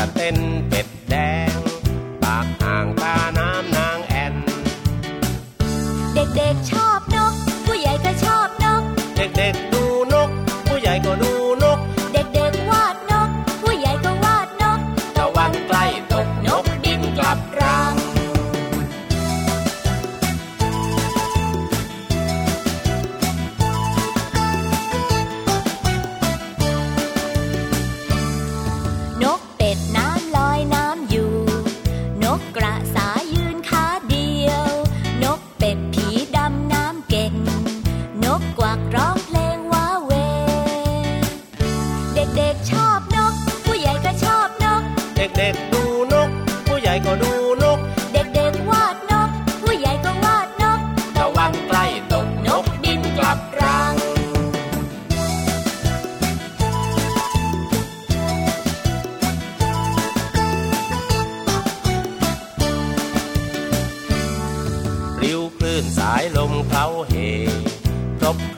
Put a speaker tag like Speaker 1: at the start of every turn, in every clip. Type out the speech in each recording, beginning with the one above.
Speaker 1: ควักก
Speaker 2: ระเต้นเป็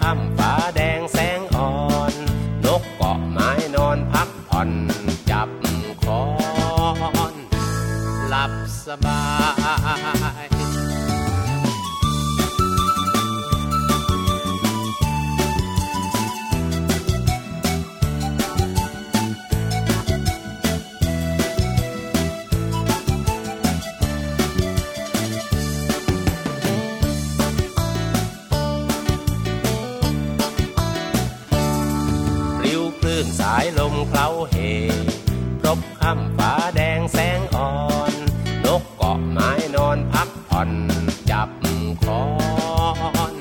Speaker 2: ค ฟ้าแดงแสงอ่อน นกเกาะไม้นอนพักผ่อน จับคอน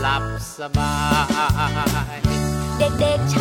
Speaker 2: หลับสบาย เด็ก
Speaker 1: ๆช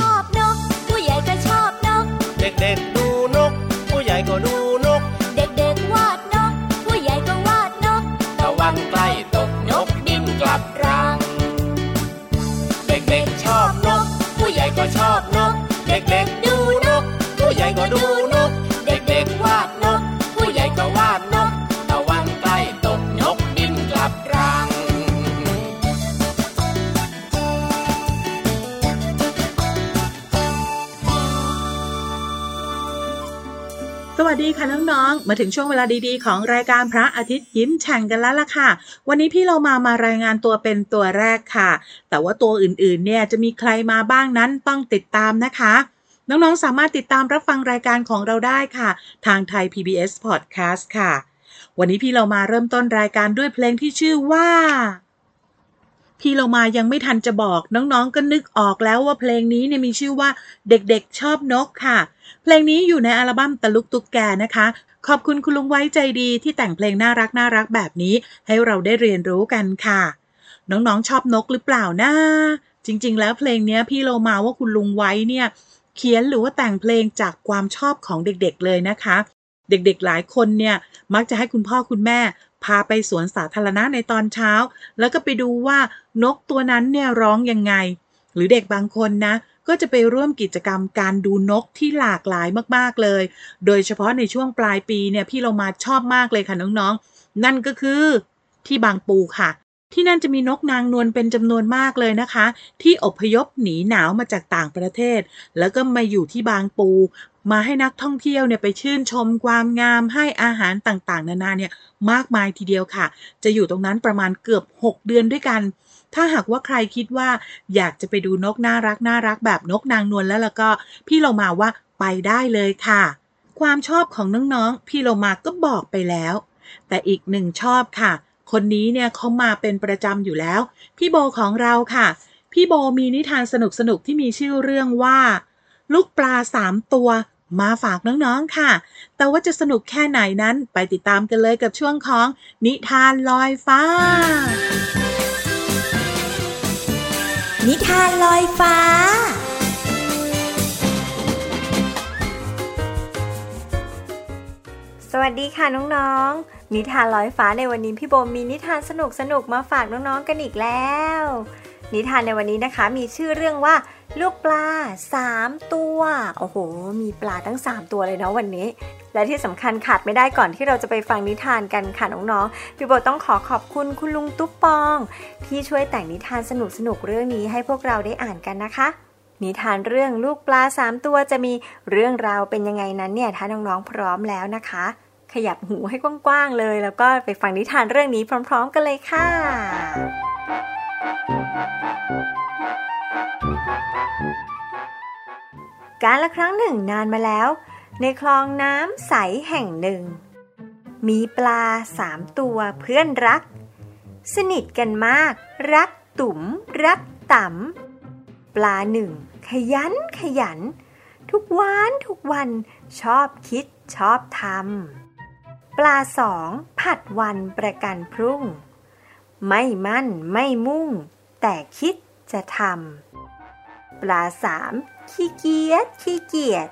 Speaker 3: มาถึงช่วงเวลาดีๆ ของรายการพระอาทิตย์ยิ้มแฉ่งกันแล้วล่ะค่ะ วันนี้พี่เรามามารายงานตัวเป็นตัวแรกค่ะ แต่ว่าตัวอื่นๆ เนี่ยจะมีใครมาบ้างนั้นต้องติดตามนะคะน้องๆ สามารถติดตามรับฟังรายการของเราได้ค่ะ ทางไทย PBS Podcast ค่ะ วันนี้พี่เรามาเริ่มต้นรายการด้วยเพลงที่ชื่อว่า พี่เรามายังไม่ทันจะบอกน้องๆ ก็นึกออกแล้วว่าเพลงนี้เนี่ยมีชื่อว่าเด็กๆชอบนกค่ะ เพลงนี้อยู่ในอัลบั้มตะลุกตุกแกนะคะ ขอบคุณคุณลุงไว้ใจดีที่แต่งเพลงน่ารักน่ารักแบบนี้ ให้เราได้เรียนรู้กันค่ะ น้องๆชอบนกหรือเปล่านะจริง ๆ แล้วเพลงนี้พี่เรามาว่าคุณลุงไว้เนี่ยเขียนหรือว่าแต่งเพลงจากความชอบของเด็กๆเลยนะคะ เด็กๆหลายคนเนี่ยมักจะให้คุณพ่อคุณแม่ พาไปสวนสาธารณะในตอนเช้า แล้วก็ไปดูว่านกตัวนั้นเนี่ยร้องยังไง หรือเด็กบางคนนะ ก็จะไปร่วมกิจกรรมการดูนกที่หลากหลายมากๆเลย โดยเฉพาะในช่วงปลายปีเนี่ยพี่เรามาชอบมากเลยค่ะน้องๆ นั่นก็คือที่บางปูค่ะ ที่นั่นจะมีนกนางนวลเป็นจำนวนมากเลยนะคะ ที่อพยพหนีหนาวมาจากต่างประเทศ แล้วก็มาอยู่ที่บางปู มาให้นักท่องเที่ยวเนี่ยไปชื่นชมความงามให้อาหารต่างๆ นานาเนี่ยมากมายทีเดียวค่ะ จะอยู่ตรงนั้นประมาณเกือบ 6 เดือนด้วยกัน ถ้าหากว่าใครคิดว่าอยากจะไปดูนกน่ารักน่ารักแบบนกนางนวลแล้วแล้วก็พี่เรามาว่าไปได้เลยค่ะ ความชอบของน้องๆพี่เรามาก็บอกไปแล้ว แต่อีกหนึ่งชอบค่ะ คนนี้เนี่ยเขามาเป็นประจำอยู่แล้ว พี่โบของเราค่ะ พี่โบมีนิทานสนุกๆที่มีชื่อเรื่องว่า ลูกปลาสามตัว มาฝากน้องๆค่ะ แต่ว่าจะสนุกแค่ไหนนั้นไปติดตามกันเลยกับช่วงของนิทานลอยฟ้า
Speaker 1: นิทานลอยฟ้า
Speaker 4: สวัสดีค่ะน้องๆ นิทานลอยฟ้าในวันนี้พี่โบมมีนิทานสนุกสนุกๆมาฝากน้องๆกันอีกแล้ว นิทานในวันนี้นะคะ มีชื่อเรื่องว่า ลูกปลา 3 ตัว โอ้โห มีปลาทั้ง 3 ตัวเลยเนาะวันนี้ และที่สำคัญขาดไม่ได้ก่อนที่เราจะไปฟังนิทานกันค่ะน้องๆ พี่โบต้องขอขอบคุณคุณลุงตุ๊ปปอง ที่ช่วยแต่งนิทานสนุกๆเรื่องนี้ให้พวกเราได้อ่านกันนะคะ นิทานเรื่องลูกปลา 3 ตัวจะมีเรื่องราวเป็นยังไงนั้นเนี่ยถ้าน้องๆพร้อมแล้วนะคะ ขยับหูให้กว้างๆเลย แล้วก็ไปฟังนิทานเรื่องนี้พร้อม ๆ กันเลยค่ะ การละครั้งหนึ่งนานมาแล้ว ในคลองน้ำใสแห่งหนึ่ง มีปลาสามตัวเพื่อนรัก สนิทกันมาก รักตุ๋มรักต๋ำปลาหนึ่ง ขยันขยัน ทุกวันทุกวันชอบคิดชอบทำปลาสองผัดวันประกันพรุ่ง ไม่มั่นไม่มุ่ง แต่คิด จะทำปลาสามขี้เกียจขี้เกียจ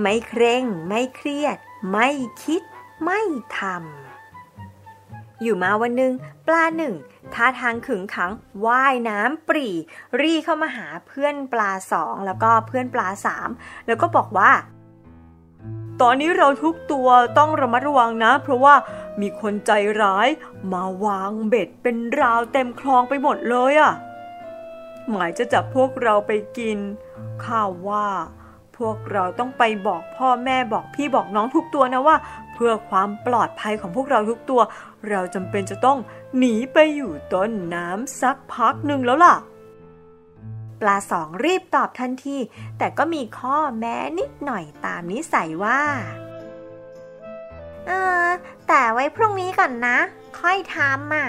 Speaker 4: ไม่เคร่ง ไม่เครียด ไม่คิด ไม่ทำอยู่มาวันหนึ่งปลาหนึ่งท่าทางขึงขังว่ายน้ำปรี รีเข้ามาหาเพื่อนปลาสองแล้วก็เพื่อนปลาสามแล้วก็บอกว่า ตอนนี้เราทุกตัวต้องระมัดระวังนะ เพราะว่ามีคนใจร้าย มาวางเบ็ดเป็นราวเต็มคลองไปหมดเลยอะ่ะ หมายจะจับพวกเราไปกิน ข้าว่า พวกเราต้องไปบอกพ่อแม่บอกพี่บอกน้องทุกตัวนะว่า เพื่อความปลอดภัยของพวกเราทุกตัว เราจำเป็นจะต้องหนีไปอยู่ต้นน้ำสักพักหนึ่งแล้วล่ะ ปลาสองรีบตอบทันที แต่ก็มีข้อแม้นิดหน่อยตามนิสัยว่า
Speaker 5: เออ แต่ไว้พรุ่งนี้ก่อนนะ ค่อยทำอะ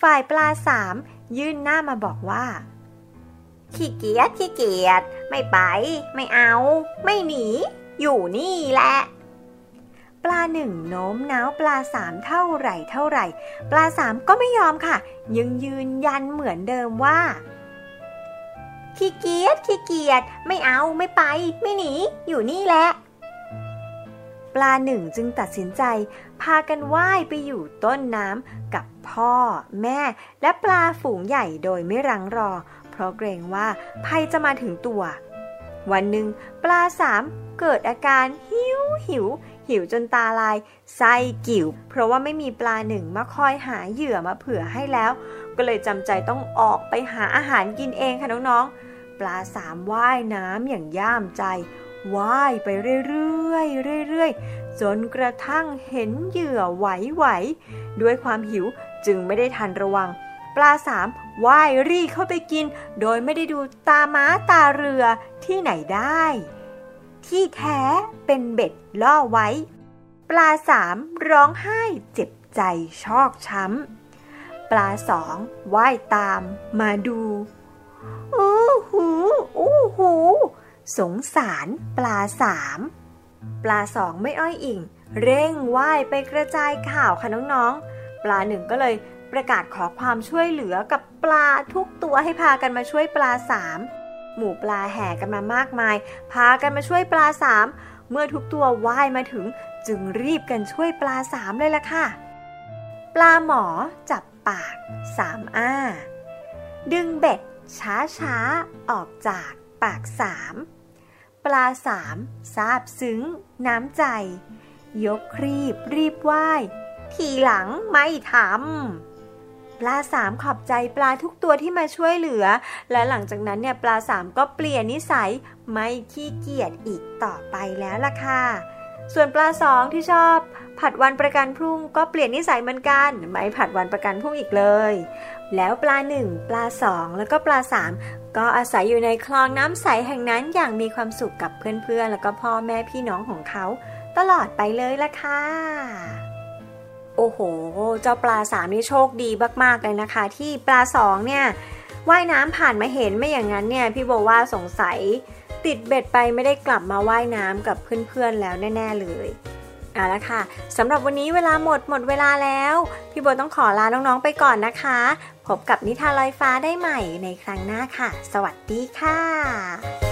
Speaker 4: ฝ่ายปลาสาม ยื่นหน้ามาบอกว่า
Speaker 5: ขี้เกียจขี้เกียจไม่ไป ไม่เอา ไม่หนี อยู่นี่แหละ
Speaker 4: ปลาหนึ่งโน้มน้าวปลาสามเท่าไหร่เท่าไหร่ ปลาสามก็ไม่ยอมค่ะ ยังยืนยันเหมือนเดิมว่า
Speaker 5: ขี้เกียจขี้เกียจไม่เอาไม่ไป ไม่หนี อยู่นี่แหละ
Speaker 4: ปลาหนึ่งจึงตัดสินใจ พากันว่ายไปอยู่ต้นน้ำกับพ่อ แม่ และปลาฝูงใหญ่โดยไม่รังรอ เพราะเกรงว่าภัยจะมาถึงตัว วันหนึ่ง ปลาสามเกิดอาการหิวหิว หิวจนตาลายไส้กิ่ว เพราะว่าไม่มีปลาหนึ่งมาคอยหาเหยื่อมาเผื่อให้แล้ว ก็เลยจำใจต้องออกไปหาอาหารกินเองค่ะน้องๆปลาสามว่ายน้ำอย่างย่ามใจ ว่ายไปเรื่อยๆเรื่อยๆจนกระทั่งเห็นเหยื่อไหวๆด้วยความหิวจึงไม่ได้ทันระวัง ปลาสามว่ายรีเข้าไปกิน โดยไม่ได้ดูตาม้าตาเรือที่ไหนได้ ที่แท้เป็นเบ็ดล่อไว้ ปลาสามร้องไห้เจ็บใจชอกช้ำ ปลาสองว่ายตามมาดู อู้หู อู้หู สงสารปลาสามปลาสองไม่อ้อยอิง เร่งว่ายไปกระจายข่าวค่ะน้องๆ ปลาหนึ่งก็เลยประกาศขอความช่วยเหลือกับปลาทุกตัวให้พากันมาช่วยปลาสามหมู่ปลาแห่กันมามากมาย พากันมาช่วยปลาสามเมื่อทุกตัวว่ายมาถึงจึงรีบกันช่วยปลาสามเลยล่ะค่ะ ปลาหมอจับปากสามอ้า ดึงเบ็ดช้าช้าออกจากปากสาม ปลาสามซาบซึ้ง น้ำใจ ยกครีบรีบไหว้ทีหลังไม่ทำปลาสามขอบใจปลาทุกตัวที่มาช่วยเหลือ และหลังจากนั้นเนี่ยปลาสามก็เปลี่ยนนิสัยไม่ขี้เกียจอีกต่อไปแล้วล่ะค่ะ ส่วนปลาสองที่ชอบ ผัดวันประกันพรุ่งก็เปลี่ยนนิสัยเหมือนกัน ไม่ผัดวันประกันพรุ่งอีกเลย แล้วปลาหนึ่งปลาสองแล้วก็ปลาสามก็อาศัยอยู่ในคลองน้ำใสแห่งนั้นอย่างมีความสุขกับเพื่อนๆ แล้วก็พ่อแม่พี่น้องของเขา ตลอดไปเลยล่ะค่ะโอ้โห เจ้าปลาสามนี่โชคดีมากๆเลยนะคะ ที่ปลาสองเนี่ยว่ายน้ำผ่านมาเห็นไม่อย่างนั้นเนี่ยพี่โบว่าสงสัยติดเบ็ดไปไม่ได้กลับมาว่ายน้ำกับเพื่อนๆแล้วแน่ ๆเลย เอาละค่ะสำหรับวันนี้เวลาหมดหมดเวลาแล้ว พี่โบต้องขอลาน้องๆไปก่อนนะคะ พบกับนิทานลอยฟ้าได้ใหม่ในครั้งหน้าค่ะ สวัสดีค่ะ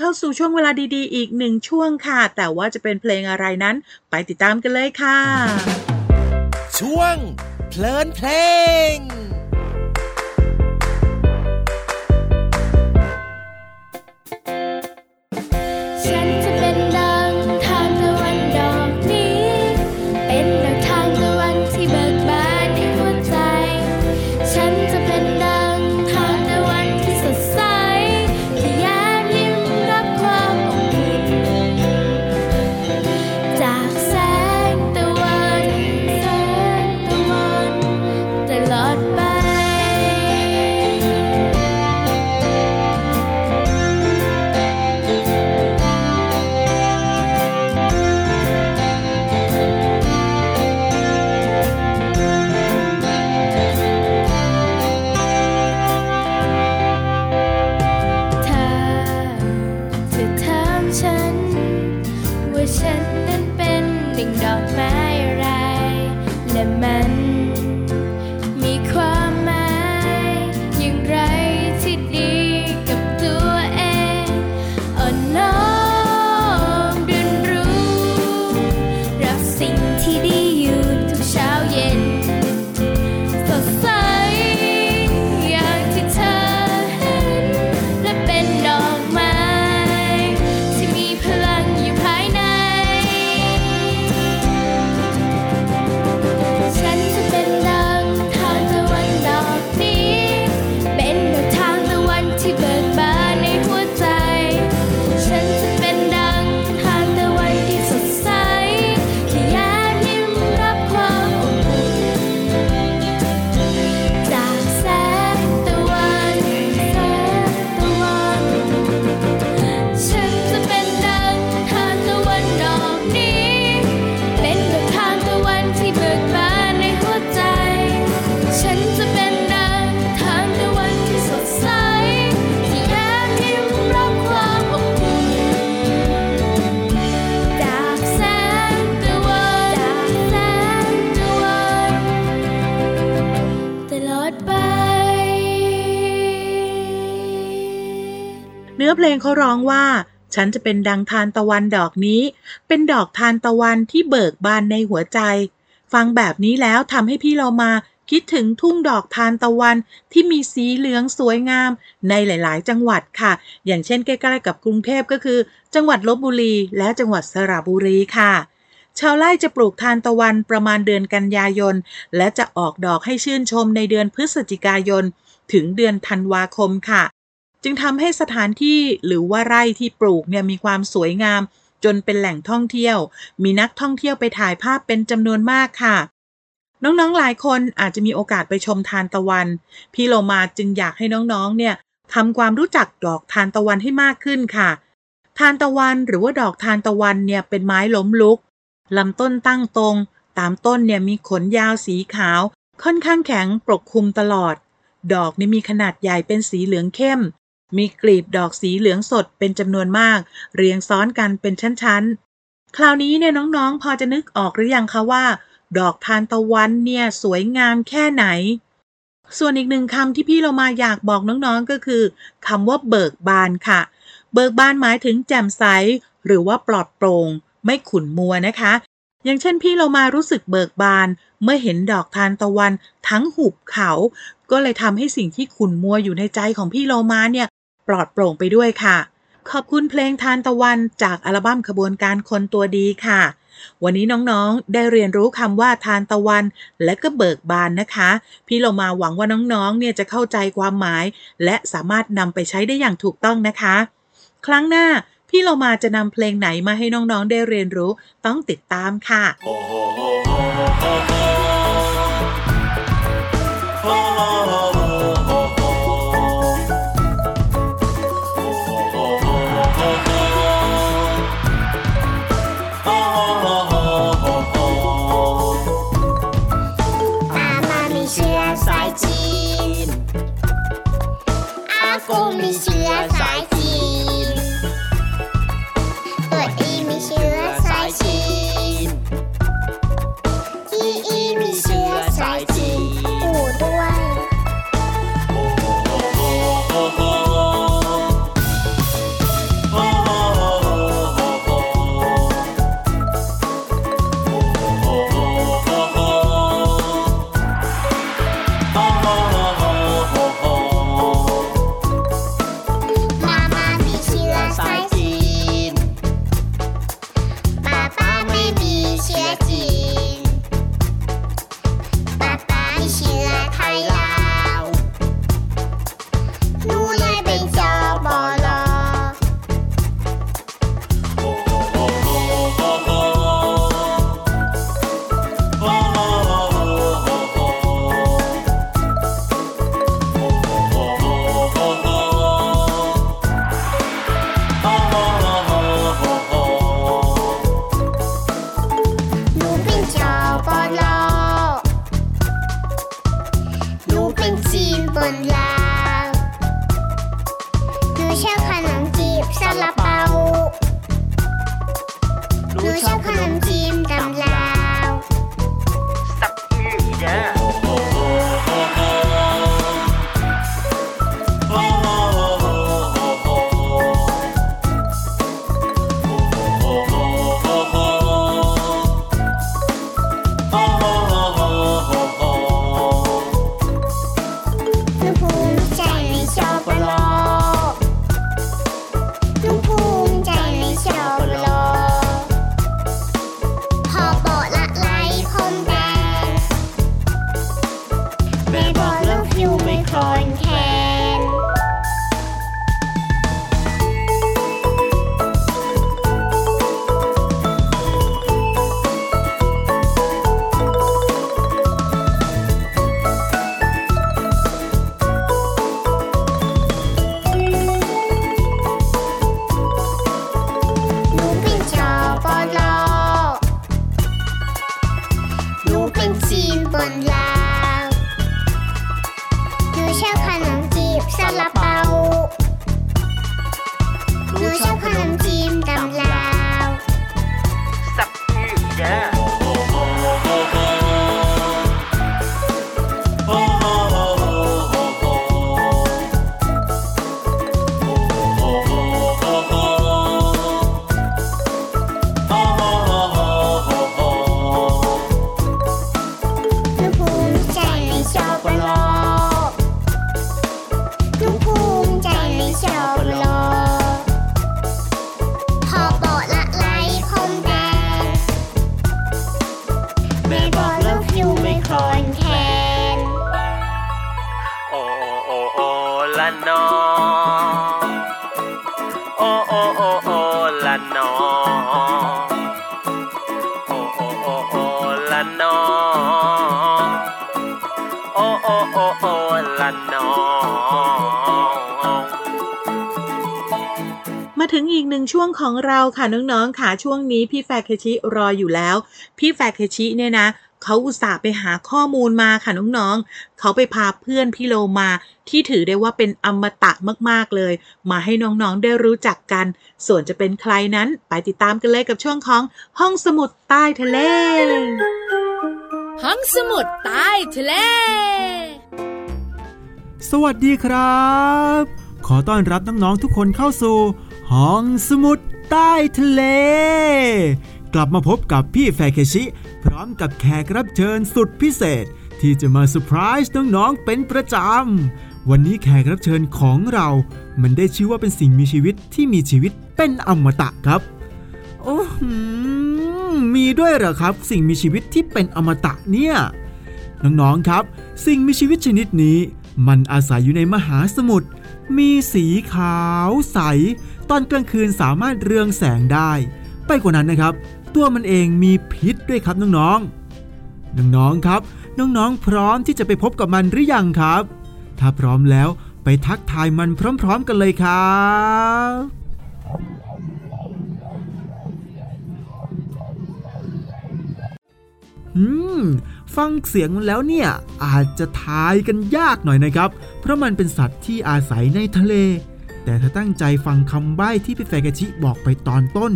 Speaker 4: ข้า
Speaker 3: สู่ช่วงเวลาดีๆ อีกหนึ่งช่วงค่ะ แต่ว่าจะเป็นเพลงอะไรนั้น ไปติดตามกันเลยค่ะ
Speaker 6: ช่วงเพลินเพลง
Speaker 3: เพลงเขาร้องว่า ฉันจะเป็นดังทานตะวันดอกนี้ เป็นดอกทานตะวันที่เบิกบานในหัวใจ ฟังแบบนี้แล้วทำให้พี่เรามาคิดถึงทุ่งดอกทานตะวันที่มีสีเหลืองสวยงาม ในหลาย ๆ จังหวัดค่ะ อย่างเช่นใกล้ๆกับกรุงเทพก็คือ จังหวัดลบบุรีและจังหวัดสระบุรีค่ะชาวไร่จะปลูกทานตะวันประมาณเดือนกันยายน และจะออกดอกให้ชื่นชมในเดือนพฤศจิกายน ถึงเดือนธันวาคมค่ะ จึงทำให้สถานที่หรือว่าไร่ที่ปลูกเนี่ยมีความสวยงาม จนเป็นแหล่งท่องเที่ยว มีนักท่องเที่ยวไปถ่ายภาพเป็นจำนวนมากค่ะ น้องๆหลายคนอาจจะมีโอกาสไปชมทานตะวัน พี่โลมาจึงอยากให้น้องๆ เนี่ยทำความรู้จักดอกทานตะวันให้มากขึ้นค่ะ ทานตะวันหรือว่าดอกทานตะวันเนี่ยเป็นไม้ล้มลุกลำต้นตั้งตรง ตามต้นเนี่ยมีขนยาวสีขาว ค่อนข้างแข็งปกคลุมตลอด ดอกนี่มีขนาดใหญ่เป็นสีเหลืองเข้ม มีกลีบดอกสีเหลืองสดเป็นจำนวนมาก เรียงซ้อนกันเป็นชั้นๆ คราวนี้เนี่ยน้องๆ พอจะนึกออกหรือยังคะว่า ดอกทานตะวันเนี่ยสวยงามแค่ไหน ส่วนอีกหนึ่งคำที่พี่เรามาอยากบอกน้องๆ ก็คือคำว่าเบิกบานค่ะ เบิกบานหมายถึงแจ่มใส หรือว่าปลอดโปร่ง ไม่ขุ่นมัวนะคะ อย่างเช่นพี่เรามารู้สึกเบิกบานเมื่อเห็นดอกทานตะวันทั้งหุบเขา ก็เลยทำให้สิ่งที่ขุ่นมัวอยู่ในใจของพี่โลมาเนี่ย ปลอดโปร่งไปด้วยค่ะ ขอบคุณเพลงทานตะวันจากอัลบั้มขบวนการคนตัวดีค่ะ วันนี้น้องๆ ได้เรียนรู้คำว่าทานตะวัน และก็เบิกบานนะคะ พี่เรามาหวังว่าน้องๆ เนี่ยจะเข้าใจความหมาย และสามารถนำไปใช้ได้อย่างถูกต้องนะคะ ครั้งหน้าพี่เรามาจะนำเพลงไหนมาให้น้องๆ ได้เรียนรู้ต้องติดตามค่ะ
Speaker 7: 妈 หนูชอ งอีกหนึ่
Speaker 3: งช่วงของเราค่ะน้องๆค่ะช่วงนี้พี่แฟเคชิรออยู่แล้ว พี่แฟเคชิเนี่ยนะเขาอุตส่าห์ไปหาข้อมูลมาค่ะน้องๆ เขาไปพาเพื่อนพี่โลมา ที่ถือได้ว่าเป็นอมตะมากๆเลย มาให้น้องๆได้รู้จักกัน ส่วนจะเป็นใครนั้นไปติดตามกันเลยกับช่วงของห้องสมุดใต้ทะเล
Speaker 8: ห้องสมุดใต้ทะเล
Speaker 9: สวัสดีครับ ขอต้อนรับน้องๆทุกคนเข้าสู่ ห้องสมุดใต้ทะเล กลับมาพบกับพี่แฟเคชิ พร้อมกับแขกรับเชิญสุดพิเศษ ที่จะมาเซอร์ไพรส์น้องๆเป็นประจำ วันนี้แขกรับเชิญของเรา มันได้ชื่อว่าเป็นสิ่งมีชีวิตที่มีชีวิตเป็นอมตะครับ โอ้มีด้วยเหรอครับ สิ่งมีชีวิตที่เป็นอมตะเนี่ย น้องๆครับ สิ่งมีชีวิตชนิดนี้ มันอาศัยอยู่ในมหาสมุทรมีสีขาวใส ตอนกลางคืนสามารถเรืองแสงได้ ไปกว่านั้นนะครับ ตัวมันเองมีพิษด้วยครับน้องๆน้องๆครับ น้องๆพร้อมที่จะไปพบกับมันหรือยังครับ ถ้าพร้อมแล้วไปทักทายมันพร้อม ๆ กันเลยครับอืมฟังเสียงมันแล้วเนี่ยอาจจะทายกันยากหน่อยนะครับ เพราะมันเป็นสัตว์ที่อาศัยในทะเล แต่ถ้าตั้งใจฟังคำใบ้ที่พี่แฟกชิบอกไปตอนต้น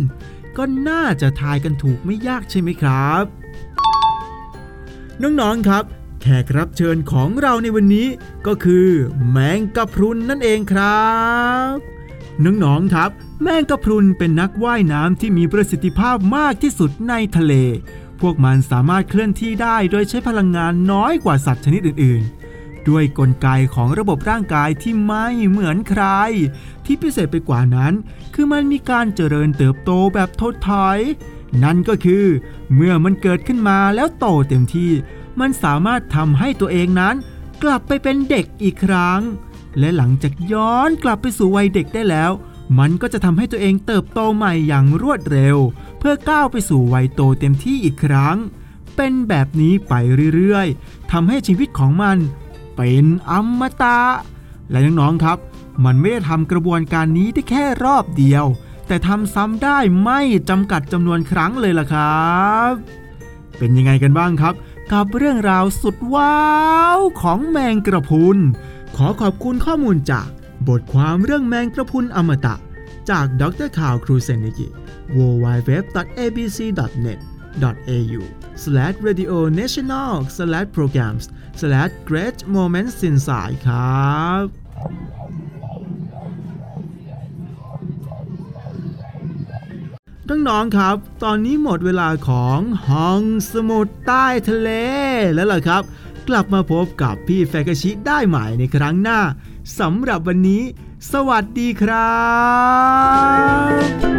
Speaker 9: ก็น่าจะทายกันถูกไม่ยากใช่ไหมครับ น้องๆครับ แขกรับเชิญของเราในวันนี้ก็คือแมงกะพรุนนั่นเองครับน้องๆครับ แมงกะพรุนเป็นนักว่ายน้ำที่มีประสิทธิภาพมากที่สุดในทะเล พวกมันสามารถเคลื่อนที่ได้โดยใช้พลังงานน้อยกว่าสัตว์ชนิดอื่นๆ ด้วยกลไกของระบบร่างกายที่ไม่เหมือนใคร ที่พิเศษไปกว่านั้น คือมันมีการเจริญเติบโตแบบทดถอย นั่นก็คือ เมื่อมันเกิดขึ้นมาแล้วโตเต็มที่ มันสามารถทำให้ตัวเองนั้น กลับไปเป็นเด็กอีกครั้ง และหลังจากย้อนกลับไปสู่วัยเด็กได้แล้ว มันก็จะทำให้ตัวเองเติบโตใหม่อย่างรวดเร็ว เพื่อก้าวไปสู่วัยโตเต็มที่อีกครั้ง เป็นแบบนี้ไปเรื่อยๆทำให้ชีวิตของมัน เป็นอมตะ และน้องๆครับ มันไม่ได้ทำกระบวนการนี้ได้แค่รอบเดียว แต่ทำซ้ำได้ไม่จำกัดจำนวนครั้งเลยล่ะครับ เป็นยังไงกันบ้างครับ กับเรื่องราวสุดว้าวของแมงกระพุน ขอขอบคุณข้อมูลจากบทความเรื่องแมงกระพุนอมตะ จากดรข่าวครูเซนิกิ www.abc.net moments inside ครับ น้องๆครับ ตอนนี้หมดเวลาของห้องสมุดใต้ทะเลแล้วล่ะครับ กลับมาพบกับพี่แฟกชิได้ใหม่ในครั้งหน้าสำหรับวันนี้ สวัสดีครับ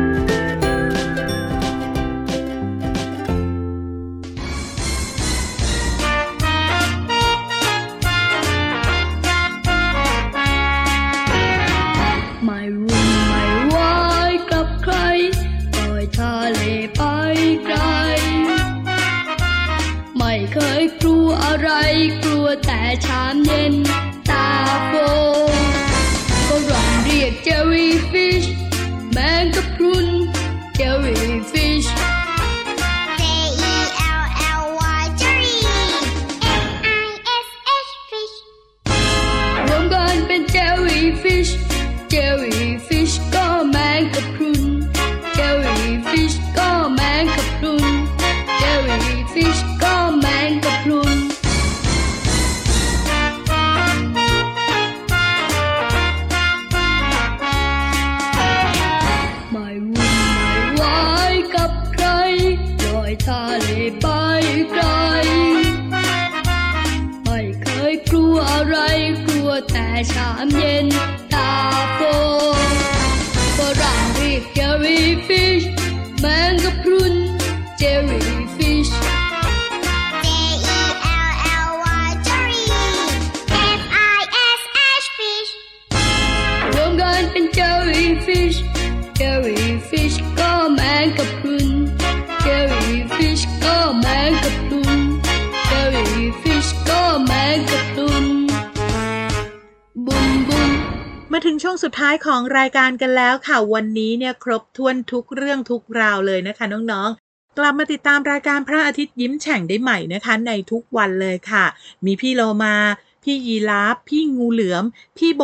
Speaker 3: มาถึงช่วงสุดท้ายของรายการกันแล้วค่ะ วันนี้เนี่ยครบถ้วนทุกเรื่องทุกราวเลยนะคะน้องๆ กลับมาติดตามรายการพระอาทิตย์ยิ้มแฉ่งได้ใหม่นะคะ ในทุกวันเลยค่ะ มีพี่โลมา พี่ยีราฟพี่งูเหลือม พี่โบ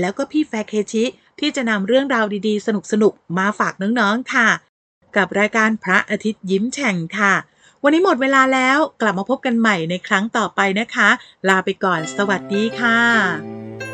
Speaker 3: แล้วก็พี่แฟเคชิ ที่จะนำเรื่องราวดีๆ สนุกๆ มาฝากน้องๆค่ะ กับรายการพระอาทิตย์ยิ้มแฉ่งค่ะ วันนี้หมดเวลาแล้วกลับมาพบกันใหม่ในครั้งต่อไปนะคะ ลาไปก่อน สวัสดีค่ะ